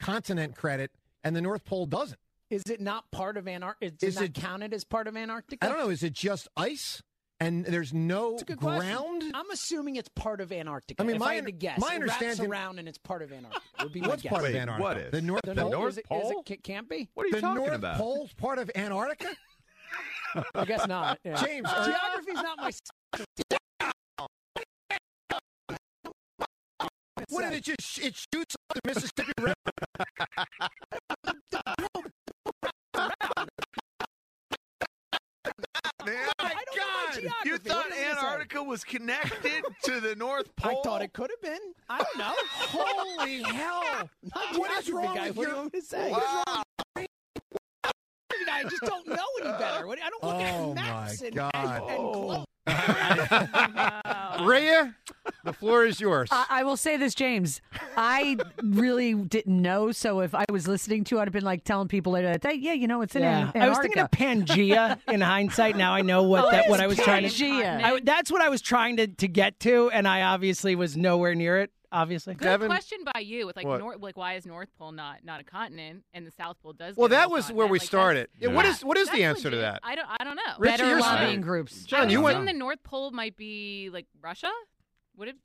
continent credit and the North Pole doesn't? Is it not part of Antarctica? Is Is it it- counted as part of Antarctica? I don't know. Is it just ice and there's no It's a good ground? question. I'm assuming it's part of Antarctica. I mean, if my I had to guess, my it wraps understanding- around and it's part of Antarctica. Would be my What's guess. part of Antarctica? what is? The North The Pole. North is it, Pole? Is it, can't be. What are you the talking North about? Pole's part of Antarctica? I guess not. Yeah. James, are- geography's not my. What did it just? It shoots up the Mississippi River. was connected to the North Pole. I thought it could have been. I don't know. Holy hell! Not What is wrong guy. with what your- do you want me to say? Wow. I just don't know any better. What, I don't look Oh, at maps my and, God. and, and Oh. globes. Rhea, the floor is yours. I, I will say this, James. I really didn't know. So if I was listening to it, I'd have been like telling people later, that, yeah, you know, it's in Yeah. An- I was thinking of Pangea in hindsight. Now I know what oh, that what I was trying to. Pangea? I, that's what I was trying to, to get to, and I obviously was nowhere near it. Obviously, Good Devin? question by you. With like What? North, like why is North Pole not not a continent and the South Pole does? well, that whole was where we Like, started. Yeah, What Yeah. is what is the that's answer to that? I don't I don't know. Ritchie, Better you're lobbying groups. Jon, I you would went. assume the North Pole might be like Russia. Would it?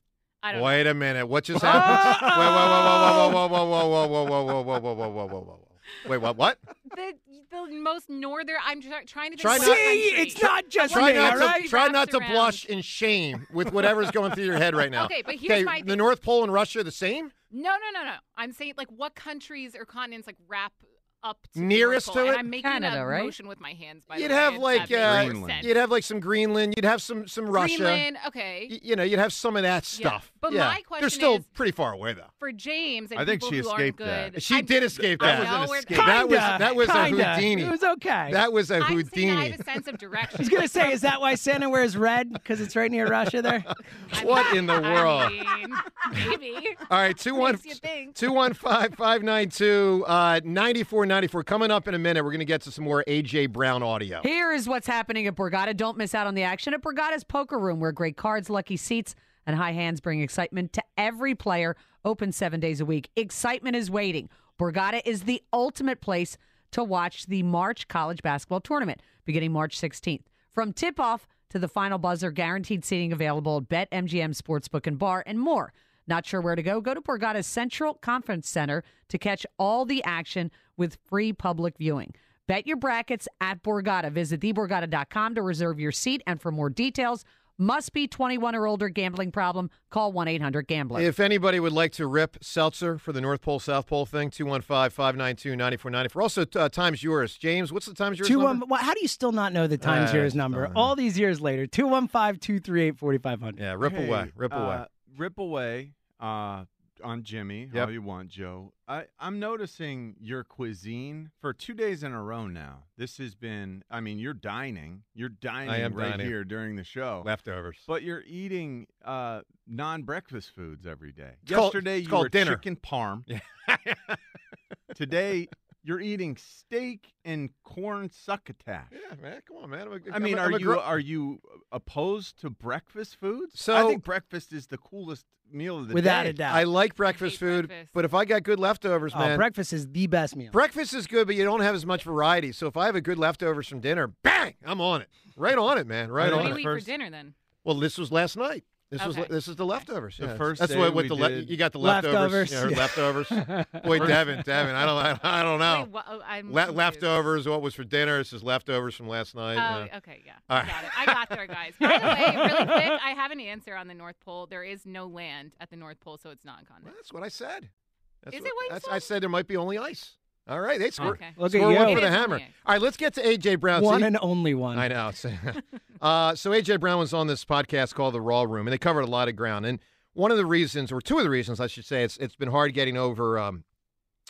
I don't Wait a minute. What just happened? wait, whoa, whoa, whoa, whoa, whoa, whoa, whoa, whoa, whoa, whoa, whoa, whoa, whoa, whoa, whoa. Wait, what? What? the the most northern. I'm try, trying to think Try what not- See, country. it's not just Try me, not to right? try not to around. blush in shame with whatever's going through your head right now. Okay, but here's my the thing. North Pole and Russia are the same. No, no, no, no. I'm saying like what countries or continents like wrap up to Nearest North to it? And I'm making Canada, a right? motion with my hands. By You'd the way, have if like uh, you'd have like some Greenland. You'd have some some Russia. Greenland. Okay. Y- You know, you'd have some of that Yeah, stuff. but yeah. my question they're still is- pretty far away though. For James and I think she who escaped good, that. She I'm- did escape I that. know was an escape. That was Kinda, that was a kinda. Houdini. It was okay. That was a I'm saying I Houdini. have a sense of direction. I was gonna say, is that why Santa wears red? Because it's right near Russia there. What in the world? I mean, maybe. All right, two one Makes you think. two one five five nine two uh ninety four ninety four. Coming up in a minute, we're gonna get to some more AJ Brown audio. Here is what's happening at Borgata. Don't miss out on the action at Borgata's Poker Room, where great cards, lucky seats, and high hands bring excitement to every player. Open seven days a week. Excitement is waiting. Borgata is the ultimate place to watch the March college basketball tournament beginning March 16th. From tip off to the final buzzer, guaranteed seating available at BetMGM Sportsbook and Bar, and more. Not sure where to go? Go to Borgata's Central Conference Center to catch all the action with free public viewing. Bet your brackets at Borgata. Visit theborgata.com to reserve your seat. And for more details, must be 21 or older gambling problem. Call 1 800 Gambler. If anybody would like to rip Seltzer for the North Pole South Pole thing, 215 592 9494. Also, uh, times yours. James, what's the times yours? Two number? one. Well, how do you still not know the times Uh, yours number? don't. All these years later, two one five two three eight forty five hundred. Yeah, rip Hey, away. Rip away. uh, rip away uh, on Jimmy, Yep. all you want, Joe. I, I'm noticing your cuisine for two days in a row now. This has been, I mean, you're dining. You're dining am right dining. here during the show. Leftovers. But you're eating uh, non-breakfast foods every day. It's called- Yesterday it's you called were dinner. chicken parm. Yeah. Today you're eating steak and corn succotash. Yeah, man. Come on, man. I'm a- I I'm mean, a- are I'm a you gr- are you opposed to breakfast foods? So I think breakfast is the coolest meal of the day. Without day. a doubt. I like breakfast hate food, breakfast. but if I got good leftovers, Oh, man, breakfast is the best meal. breakfast is good, but you don't have as much variety. So if I have a good leftovers from dinner, bang, I'm on it. Right on it, man. Right I What on do you it. eat First- for dinner then? Well, this was last night. This was this is the leftovers. The yeah. first That's day what with we the le- did- you got the Leftovers, leftovers. Yeah, yeah. leftovers. Boy, Devin, Devin, I don't, I, I don't know. Wait, what, oh, I'm Le- leftovers. What was for dinner? This is leftovers from last night. Oh, yeah. okay, yeah. All I got it. I got there, guys. By the way, really quick, I have an answer on the North Pole. There is no land at the North Pole, so it's not a Well, continent. that's what I said. That's Is it what you that's- I said there might be only ice. All right, they score. Okay. Look at score one you. for the hammer. All right, let's get to AJ Brown. One See- and only one. I know. uh, so AJ Brown was on this podcast called The Raw Room, and they covered a lot of ground. And one of the reasons, or two of the reasons, I should say, it's it's been hard getting over um,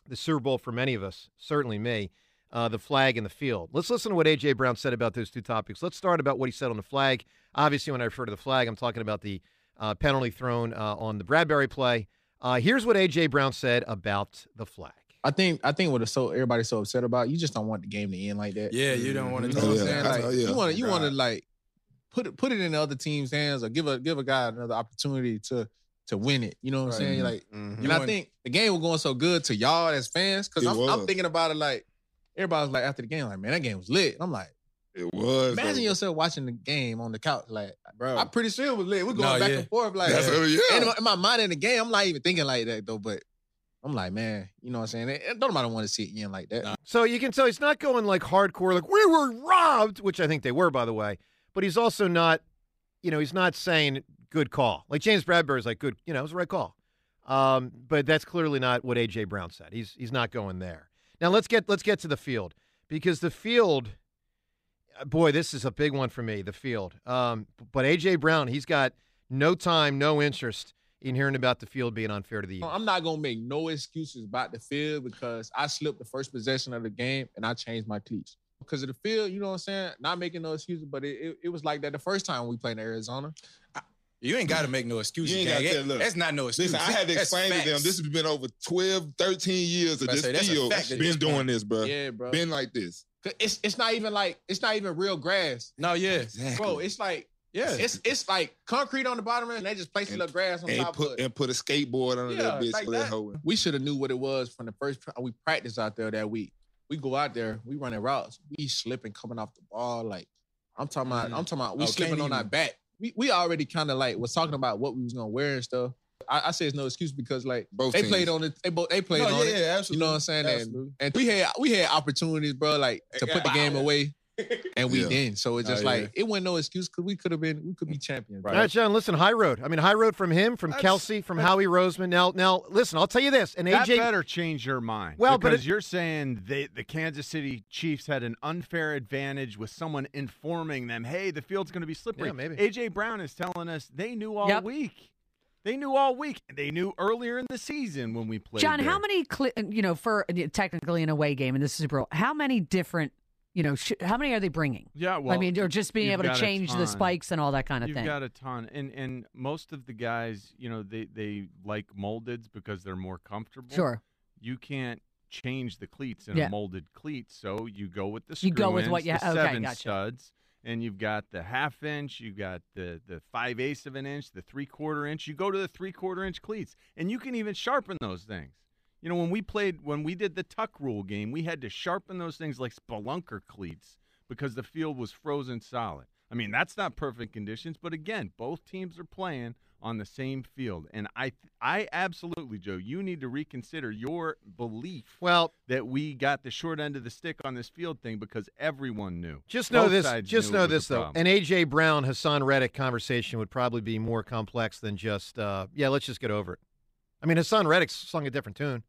the Super Bowl for many of us, certainly me, uh, the flag and the field. Let's listen to what AJ Brown said about those two topics. Let's start about what he said on the flag. Obviously, when I refer to the flag, I'm talking about the uh, penalty thrown uh, on the Bradberry play. Uh, here's what AJ Brown said about the flag. I think I think what is so everybody's so upset about, you just don't want the game to end like that. Yeah, you don't want You to know what I'm saying? Like yeah. you want to you want to like put it put it in the other team's hands or give a give a guy another opportunity to to win it. You know what I'm Right. saying? Like, Mhm. and I think the game was going so good to y'all as fans because It I'm, I'm was. thinking about it like everybody was like after the game, like man, that game was lit. I'm like, It was. imagine though. yourself watching the game on the couch, like. bro. I'm pretty sure it was lit. We're going No, back yeah. and forth, like, That's what- yeah. and in my- in my mind in the game, I'm not even thinking like that though. But I'm like, man, you know what I'm saying? Eh, Don't nobody want to see it end like that. So you can tell he's not going like hardcore, like we were robbed, which I think they were, by the way. But he's also not, you know, he's not saying good call. Like James Bradberry's like good, you know, it was the right call. Um, but that's clearly not what AJ Brown said. He's he's not going there. Now let's get let's get to the field because the field, uh, boy, this is a big one for me. The field. Um, but AJ Brown, he's got no time, no interest in hearing about the field being unfair to the Eagles. I'm not gonna make no excuses about the field because I slipped the first possession of the game and I changed my cleats. Because of the field, you know what I'm saying? Not making no excuses, but it, it, it was like that the first time we played in Arizona. You ain't got to make no excuses. You ain't gang. gotta look, That's not no excuse. Listen, I had to That's explain to them. This has been over 12, 13 years of this say, field. Been this doing point. this, bro. Yeah, bro. Been like this. It's it's not even like it's not even real grass. No, yeah. Exactly. Bro, it's like Yeah. it's it's like concrete on the bottom and they just place a little grass on and top put of it. and put a skateboard under Yeah, that bitch like for that that. hoe. We should have knew what it was from the first pra- we practiced out there that week. We go out there, we running routes, we slipping coming off the ball. Like I'm talking about, Mhm. I'm talking about we Oh, slipping can't on our even- back. we, we already kind of like was talking about what we was gonna wear and stuff. I, I say it's no excuse because like Both they teams. played on it. They both they played No, on yeah, it. yeah, absolutely. You know what I'm saying? And, Absolutely. and we had we had opportunities, bro, like to put the game away, and we Yeah. didn't. So it's just Oh, yeah. like it wasn't no excuse because we could have been we could be champions. All right, Jon. Listen, high road. I mean, high road from him, from That's- Kelce, from Howie Roseman. Now, now, listen. I'll tell you this. And that AJ, better change your mind. Well, but because it- you're saying they, the Kansas City Chiefs had an unfair advantage with someone informing them, "Hey, the field's going to be slippery." Yeah, maybe. AJ Brown is telling us they knew all Yep. week. They knew all week. They knew earlier in the season when we played. Jon, how many, cli you know, for technically an away game, and this is Super Bowl, how many different, you know, sh- how many are they bringing? Yeah, well, I mean, or just being able to change the spikes and all that kind of thing. You've got a ton, and and most of the guys, you know, they they like moldeds because they're more comfortable. Sure. You can't change the cleats in Yeah. a molded cleat, so you go with the You go with what you the ha- okay, seven gotcha. studs, and you've got the half inch, you got the the five eighths of an inch, the three quarter inch. You go to the three quarter inch cleats, and you can even sharpen those things. You know, when we played, when we did the tuck rule game, we had to sharpen those things like spelunker cleats because the field was frozen solid. I mean, that's not perfect conditions, but again, both teams are playing on the same field, and I, I absolutely, Joe, you need to reconsider your belief. Well, that we got the short end of the stick on this field thing because everyone knew. Just know Both this. Just know this, though. An AJ Brown Haason Reddick conversation would probably be more complex than just, uh, yeah, let's just get over it. I mean, Haason Reddick sung a different tune.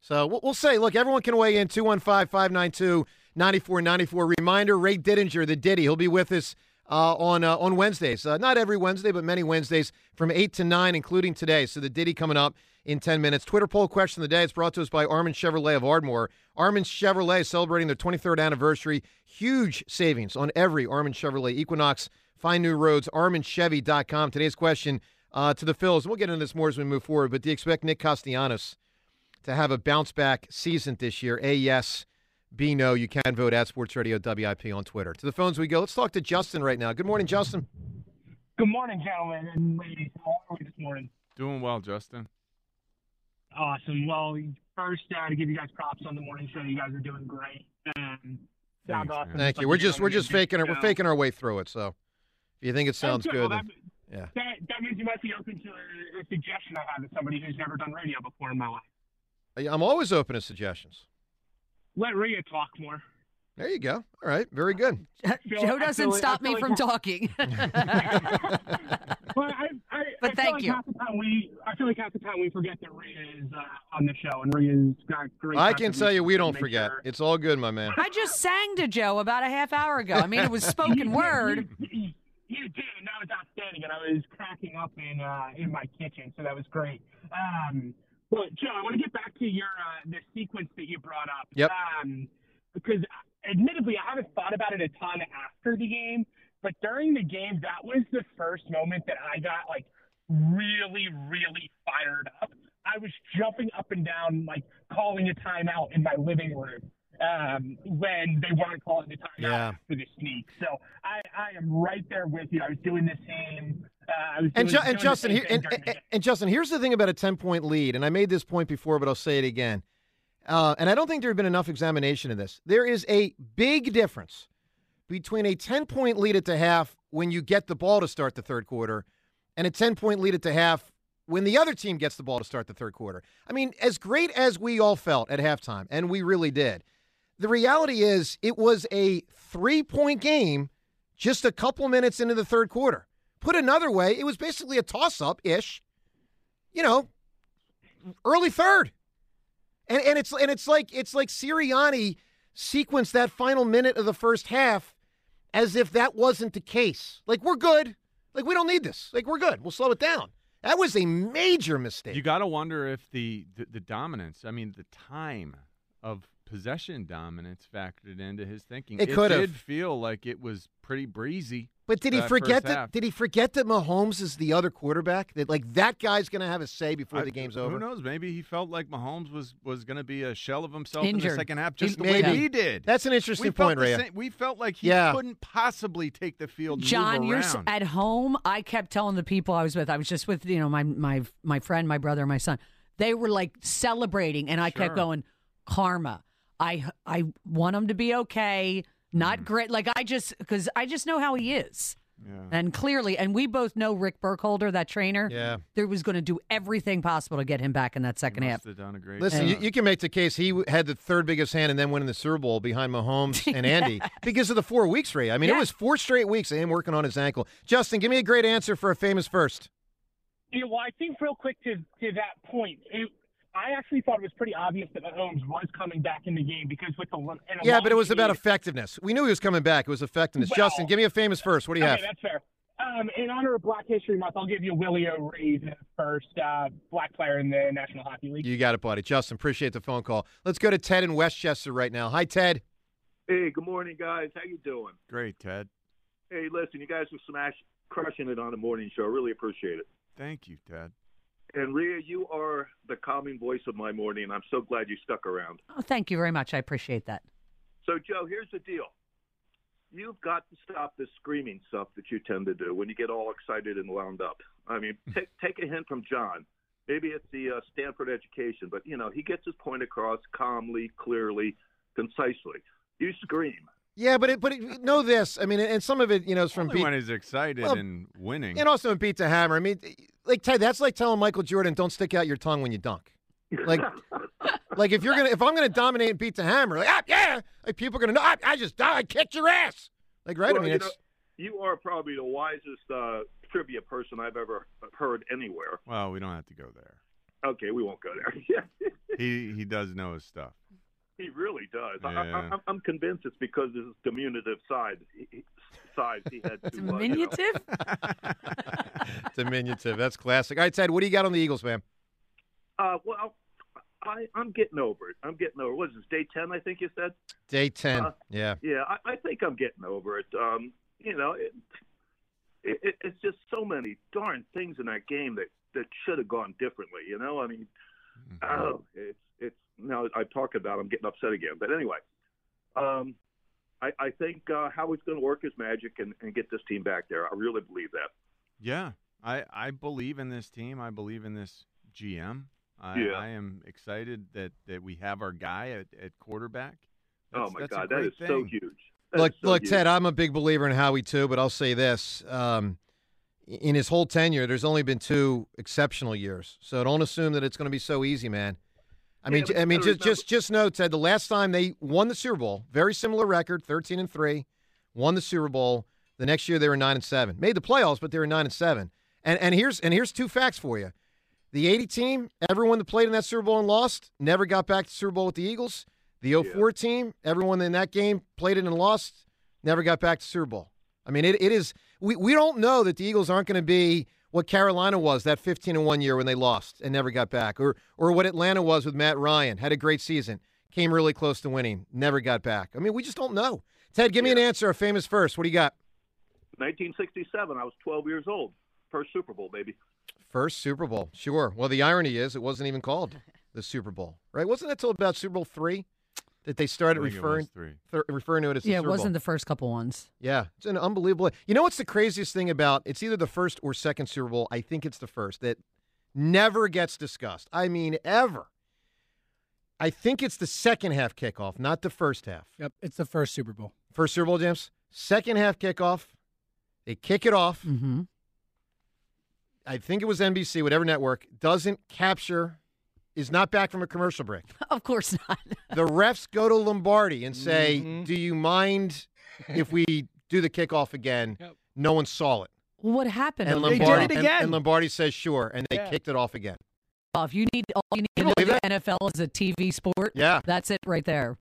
So we'll, we'll say, look, everyone can weigh in 215 592 9494. Reminder Ray Didinger, the Diddy, he'll be with us uh, on uh, on Wednesdays. Uh, not every Wednesday, but many Wednesdays from 8 to 9, including today. So the Diddy coming up in 10 minutes. Twitter poll question of the day. It's brought to us by Armin Chevrolet of Ardmore. Armin Chevrolet celebrating their 23rd anniversary. Huge savings on every Armin Chevrolet Equinox. Find new roads, arminchevy.com. Today's question uh, to the Phils. We'll get into this more as we move forward, but do you expect Nick Castellanos to have a bounce back season this year? A, yes. B, no. You can vote at Sports Radio WIP on Twitter. To the phones we go. Let's talk to Justin right now. Good morning, Justin. Good morning, gentlemen and ladies. How are we this morning? Doing well, Justin. Awesome. Well, first, uh, to give you guys props on the morning show, you guys are doing great. Um, sounds awesome. Thank you. like We're just we're just faking it. We're faking our way through it. So if you think it sounds Oh, good, Well, then, yeah. that, that means you might be open to a, a suggestion I have as somebody who's never done radio before in my life. I'm always open to suggestions. Let Rhea talk more. There you go. All right. Very good. feel- Joe doesn't feel- I stop feel me like from we're- talking. Well, I, I, But I thank feel like you. Half the time we, I feel like half the time we forget that Rhea is uh, on the show, and Rhea's got great. I can tell you, we contributions to don't make forget. sure- It's all good, my man. I just sang to Joe about a half hour ago. I mean, it was spoken word. You, you did, and that was outstanding, and I was cracking up in uh, in my kitchen, so that was great. Um, but Joe, I want to get back to your uh, the sequence that you brought up. Yep. Um, because admittedly, I haven't thought about it a ton after the game, but during the game, that was the first moment that I got like really, really fired up. I was jumping up and down, like calling a timeout in my living room um, when they weren't calling the timeout Yeah. after the sneak. So I, I am right there with you. I was doing the same. Uh, I was And, doing, Ju- and Justin, here, and, thing during the and, and Justin, here's the thing about a 10 point lead, and I made this point before, but I'll say it again. Uh, and I don't think there have been enough examination of this. There is a big difference between a 10 point lead at the half when you get the ball to start the third quarter and a 10 point lead at the half when the other team gets the ball to start the third quarter. I mean, as great as we all felt at halftime, and we really did, the reality is it was a three point game just a couple minutes into the third quarter. Put another way, it was basically a toss up ish, you know, early third. And and it's and it's like it's like Sirianni sequenced that final minute of the first half as if that wasn't the case. Like we're good. Like we don't need this. Like we're good. We'll slow it down. That was a major mistake. You got to wonder if the, the the dominance, I mean, the time of possession dominance factored into his thinking. It could have. did feel like it was pretty breezy. But did he forget that? half. Did he forget that Mahomes is the other quarterback? That like that guy's going to have a say before I- the game's over. Who knows? Maybe he felt like Mahomes was was going to be a shell of himself in the second half, He- just the maybe. way he did. That's an interesting we point, the Rhea. same- We felt like he Yeah. couldn't possibly take the field. Jon, move you're at home. I kept telling the people I was with. I was just with you know my my my friend, my brother, my son. They were like celebrating, and I Sure. kept going, "Karma. I I want him to be okay. Mm. Not great. Like I just because I just know how he is. And clearly, and we both know Rick Burkholder, that trainer. Yeah. There was going to do everything possible to get him back in that second half. Must have done a great Listen, you, you can make the case he had the third biggest hand and then winning the Super Bowl behind Mahomes and Andy because of the four weeks, Ray. I mean, it was four straight weeks of him working on his ankle. Justin, give me a great answer for a famous first. Yeah, well, I think real quick to to that point, it, I actually thought it was pretty obvious that Mahomes was coming back in the game because with the in Yeah, but it was about effectiveness. We knew he was coming back. It was effectiveness. Well- Justin, give me a famous first. What do you okay, have? that's fair. Um, in honor of Black History Month, I'll give you Willie O'Ree, the first uh, black player in the National Hockey League. You got it, buddy. Justin, appreciate the phone call. Let's go to Ted in Westchester right now. Hi, Ted. Hey, good morning, guys. How you doing? Great, Ted. Hey, listen, you guys are smash crushing it on the morning show. Really appreciate it. Thank you, Ted. And Rhea, you are the calming voice of my morning, I'm so glad you stuck around. Oh, thank you very much. I appreciate that. So, Joe, here's the deal. You've got to stop this screaming stuff that you tend to do when you get all excited and wound up. I mean, take take a hint from Jon. Maybe it's the uh, Stanford education, but you know he gets his point across calmly, clearly, concisely. You scream. Yeah, but it, but it, know this. I mean, and some of it, you know, is from Only Pete. when he's excited Well, and winning. And also in beat the hammer. I mean, like Ted, that's like telling Michael Jordan, "Don't stick out your tongue when you dunk." Like, like if you're gonna, if I'm gonna dominate and beat the hammer, like, ah, yeah, like people are gonna know, I, I just, I kicked your ass. Like, right? Well, I mean, you, it's know, you are probably the wisest uh, trivia person I've ever heard anywhere. Well, we don't have to go there. Okay, we won't go there. He he does know his stuff. He really does. I, Yeah. I, I'm, I'm convinced it's because of his diminutive side. He, he- size he had to. uh, you know. Diminutive? diminutive. That's classic. All right, Ted, what do you got on the Eagles, man? Uh, well, I, I'm getting over it. I'm getting over. it. What is this? Day ten, I think you said. Day ten. Uh, yeah. Yeah, I, I think I'm getting over it. Um, you know, it, it, it, it's just so many darn things in that game that that should have gone differently. You know, I mean, oh, it's it's now I talk about, it, I'm getting upset again. But anyway, um, I, I think uh, Howard's going to work his magic and, and get this team back there. I really believe that. Yeah, I I believe in this team. I believe in this GM. I, Yeah. I am excited that that we have our guy at, at quarterback. oh my that's God, that great is so huge. That Look, so look, huge. Ted. I'm a big believer in Howie too, but I'll say this: um, in his whole tenure, there's only been two exceptional years. So don't assume that it's going to be so easy, man. I mean, Yeah, I mean, just just just know, Ted. The last time they won the Super Bowl, very similar record, 13 and three, won the Super Bowl. The next year they were nine and seven, made the playoffs, but they were nine and seven. And and here's and here's two facts for you: the 80 team, everyone that played in that Super Bowl and lost, never got back to the Super Bowl with the Eagles. The 04 team, everyone in that game played it and lost, never got back to Super Bowl. I mean, it, it is we, we don't know that the Eagles aren't going to be what Carolina was that 15 and 1 year when they lost and never got back or or what Atlanta was with Matt Ryan, had a great season, came really close to winning, never got back. I mean, we just don't know. Ted, give me an answer, a famous first. What do you got? 1967. I was 12 years old. First Super Bowl, baby. First Super Bowl. Sure. Well, the irony is it wasn't even called the Super Bowl. Right? Wasn't that till about Super Bowl 3 that they started I think it referring three. th- referring to it as yeah, it Super Bowl? wasn't the first couple ones. Yeah, it's an unbelievable. You know what's the craziest thing about it's either the first or second Super Bowl. I think it's the first that never gets discussed. I mean, ever. I think it's the second half kickoff, not the first half. Yep, it's the first Super Bowl. First Super Bowl, James. Second half kickoff. They kick it off. Mm-hmm. I think it was NBC, whatever network, doesn't capture, is not back from a commercial break. Of course not. the refs go to Lombardi and say, Mhm. Do you mind if we do the kickoff again? Yep. No one saw it. What happened? And They did Lombardi, it again. And, Lombardi says sure, and they Yeah. kicked it off again. Oh, if you need, all you need Can to know the NFL is a TV sport. Yeah. that's it right there.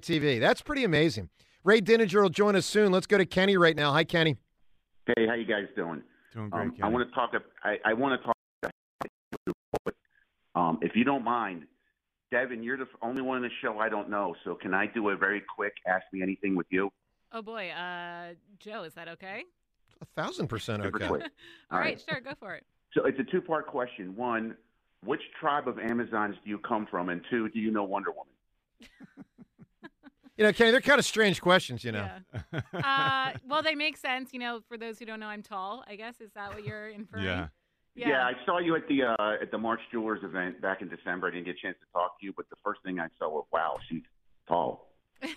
TV. That's pretty amazing. Ray Didinger will join us soon. Let's go to Kenny right now. Hi, Kenny. Hey, how you guys doing? Doing great, Um, I want to talk. I, I want to talk. Um, if you don't mind, Devin, you're the only one in the show I don't know. So can I do a very quick Ask Me Anything with you? Oh boy, uh, Joe, is that okay? A thousand percent okay. All All right, right. sure, go for it. So it's a two-part question. One, which tribe of Amazons do you come from? And two, do you know Wonder Woman? You know, Kenny, they're kind of strange questions, you know. Uh, well, they make sense. You know, for those who don't know, I'm tall. I guess is that what you're inferring? Yeah. Yeah. I saw you at the uh, at the March Jewelers event back in December. I didn't get a chance to talk to you, but the first thing I saw was, wow, she's tall.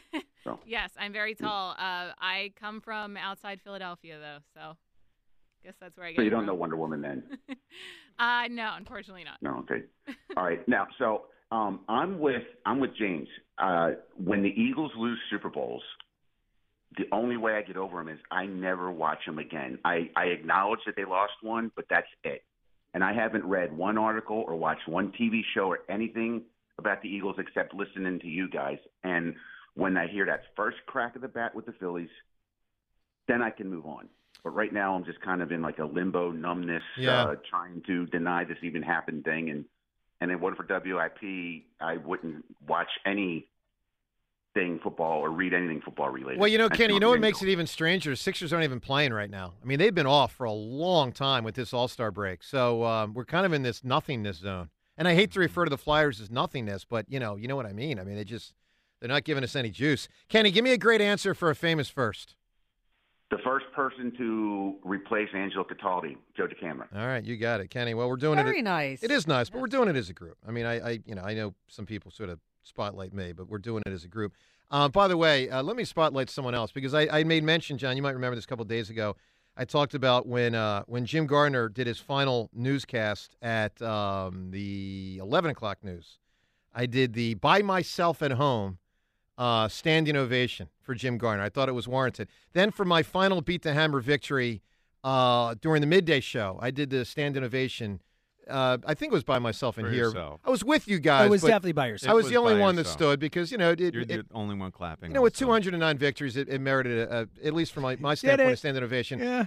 So. Yes, I'm very tall. Uh, I come from outside Philadelphia, though, so guess that's where I get. So you don't from. know Wonder Woman then? Uh, no, unfortunately not. No, okay. All right. Now, so um, I'm with I'm with James. Uh, when the Eagles lose Super Bowls, the only way I get over them is I never watch them again. I, I acknowledge that they lost one, but that's it. And I haven't read one article or watched one TV show or anything about the Eagles except listening to you guys. And when I hear that first crack of the bat with the Phillies, then I can move on. But right now, I'm just kind of in like a limbo numbness, Yeah. uh, trying to deny this even happened thing. And and then what for WIP? I wouldn't watch any thing football or read anything football related. Well, you know, Kenny, you know what makes it even stranger? Sixers aren't even playing right now. I mean, they've been off for a long time with this All Star break, so um, we're kind of in this nothingness zone. And I hate to refer to the Flyers as nothingness, but you know, you know what I mean. I mean, they just they're not giving us any juice. Kenny, give me a great answer for a famous first. The first person to replace Angelo Cataldi, Joe DeCamara. All right, you got it, Kenny. Well, we're doing it. Very nice. It is nice, but we're doing it as a group. I mean, I, I you know, I know some people sort of spotlight me, but we're doing it as a group. Uh, by the way, uh, let me spotlight someone else because I, I made mention, Jon. You might remember this a couple of days ago. I talked about when uh, when Jim Gardner did his final newscast at um, the 11 o'clock news. I did the by myself at home uh, standing ovation for Jim Gardner. I thought it was warranted. Then for my final beat the hammer victory uh, during the midday show, I did the standing ovation. Uh, I think it was by myself in For here. yourself. I was with you guys. I was definitely by yourself. I was, was the only by one that stood because you know it, You're it, the only one clapping. you know with 209 victories, it, it merited a, a, at least from my, my standpoint, a standing ovation. Yeah.